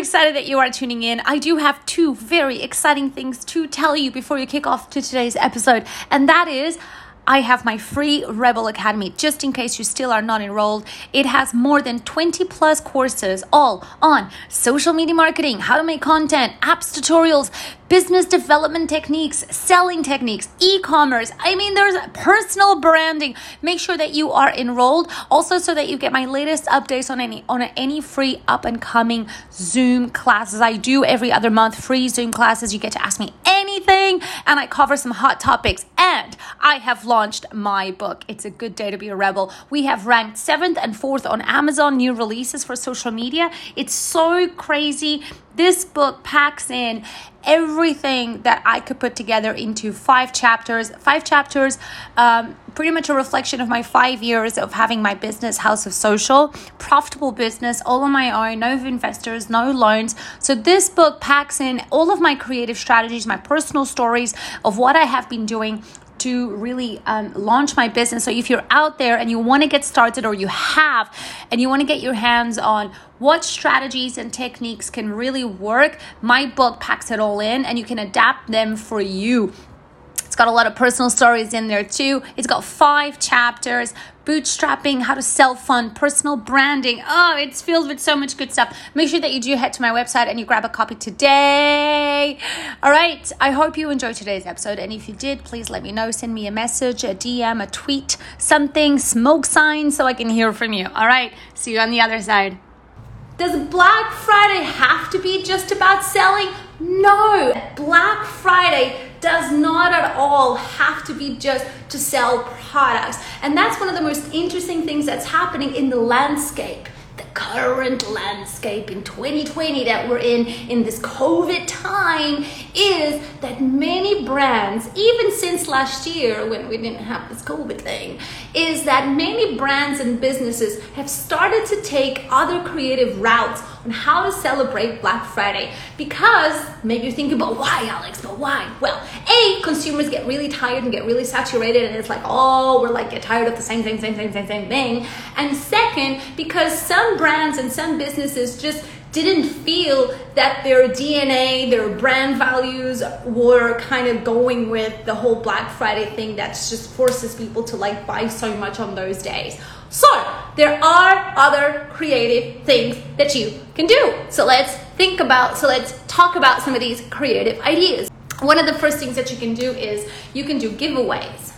excited that you are tuning in. I do have two very exciting things to tell you before you kick off to today's episode, and that is I have my free Rebel Academy just in case you still are not enrolled. It has more than 20 plus courses all on social media marketing, how to make content, apps tutorials, business development techniques, selling techniques, e commerce. I mean, there's personal branding. Make sure that you are enrolled also so that you get my latest updates on any on any free up and coming Zoom classes. I do every other month free Zoom classes. You get to ask me anything and I cover some hot topics. And I have launched my book. It's a good day to be a rebel. We have ranked seventh and fourth on Amazon new releases for social media. It's so crazy. This book packs in everything that I could put together into five chapters. Five chapters, um, pretty much a reflection of my five years of having my business, House of Social, profitable business, all on my own, no investors, no loans. So, this book packs in all of my creative strategies, my personal stories of what I have been doing to really um, launch my business. So if you're out there and you want to get started or you have and you want to get your hands on what strategies and techniques can really work, my book packs it all in and you can adapt them for you. Got a lot of personal stories in there too. It's got five chapters bootstrapping, how to self fund, personal branding. Oh, it's filled with so much good stuff. Make sure that you do head to my website and you grab a copy today. All right. I hope you enjoyed today's episode. And if you did, please let me know. Send me a message, a DM, a tweet, something, smoke sign so I can hear from you. All right. See you on the other side. Does Black Friday have to be just about selling? No. Black Friday does not at all have to be just to sell products. And that's one of the most interesting things that's happening in the landscape the current landscape in 2020 that we're in in this covid time is that many brands even since last year when we didn't have this covid thing is that many brands and businesses have started to take other creative routes on how to celebrate Black Friday. Because maybe you think about why, Alex, but why? Well, A, consumers get really tired and get really saturated, and it's like, oh, we're like, get tired of the same, same, same, same, same, same thing. And second, because some brands and some businesses just didn't feel that their DNA, their brand values were kind of going with the whole Black Friday thing that just forces people to like buy so much on those days. So, there are other creative things that you can do. So, let's think about, so let's talk about some of these creative ideas. One of the first things that you can do is you can do giveaways.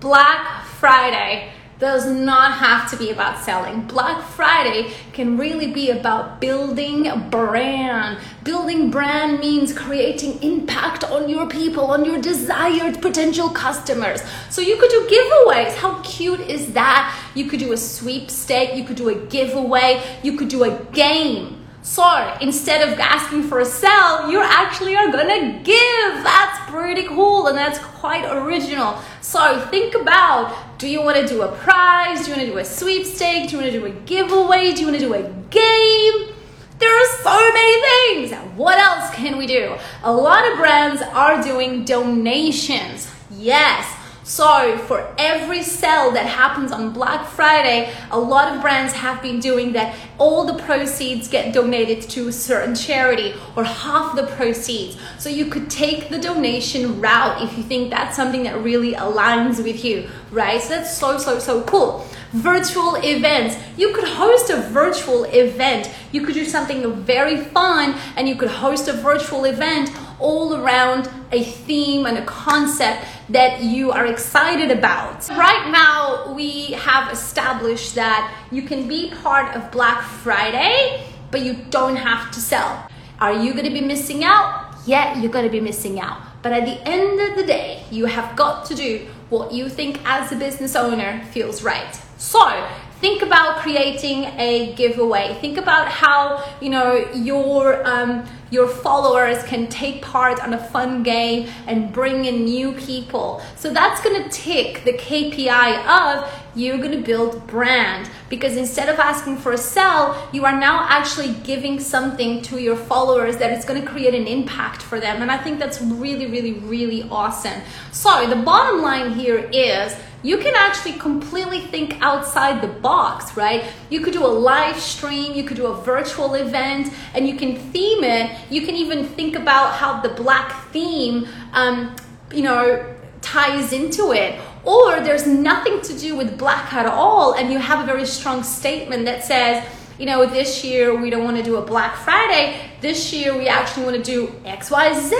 Black Friday does not have to be about selling. Black Friday can really be about building a brand. Building brand means creating impact on your people, on your desired potential customers. So you could do giveaways. How cute is that? You could do a sweepstake, you could do a giveaway, you could do a game. So instead of asking for a sell, you actually are gonna give. That's pretty cool and that's quite original. So think about do you wanna do a prize? Do you wanna do a sweepstake? Do you wanna do a giveaway? Do you wanna do a game? There are so many things. What else can we do? A lot of brands are doing donations. Yes, so, for every sale that happens on Black Friday, a lot of brands have been doing that. All the proceeds get donated to a certain charity or half the proceeds. So, you could take the donation route if you think that's something that really aligns with you, right? So, that's so, so, so cool virtual events. You could host a virtual event. You could do something very fun and you could host a virtual event all around a theme and a concept that you are excited about. Right now, we have established that you can be part of Black Friday, but you don't have to sell. Are you gonna be missing out? Yeah, you're gonna be missing out. But at the end of the day, you have got to do what you think as a business owner feels right. So, think about creating a giveaway. Think about how you know your um, your followers can take part on a fun game and bring in new people. So that's going to tick the kpi of you're going to build brand. Because instead of asking for a sell you are now actually giving something to your followers that is going to create an impact for them. And i think that's really really really awesome. So the bottom line here is you can actually completely think outside the box, right? You could do a live stream, you could do a virtual event, and you can theme it. You can even think about how the black theme, um, you know, ties into it. Or there's nothing to do with black at all, and you have a very strong statement that says, you know, this year we don't want to do a Black Friday. This year we actually want to do XYZ.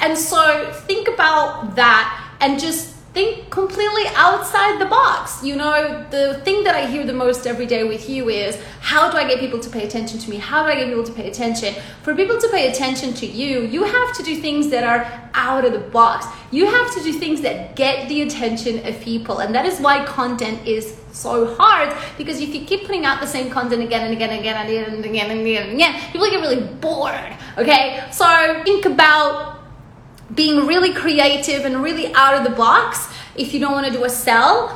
And so think about that and just think completely outside the box. You know, the thing that I hear the most every day with you is how do I get people to pay attention to me? How do I get people to pay attention? For people to pay attention to you, you have to do things that are out of the box. You have to do things that get the attention of people. And that is why content is so hard because if you keep putting out the same content again and again and again and again and again and again, and again people get really bored. Okay? So think about being really creative and really out of the box if you don't want to do a sell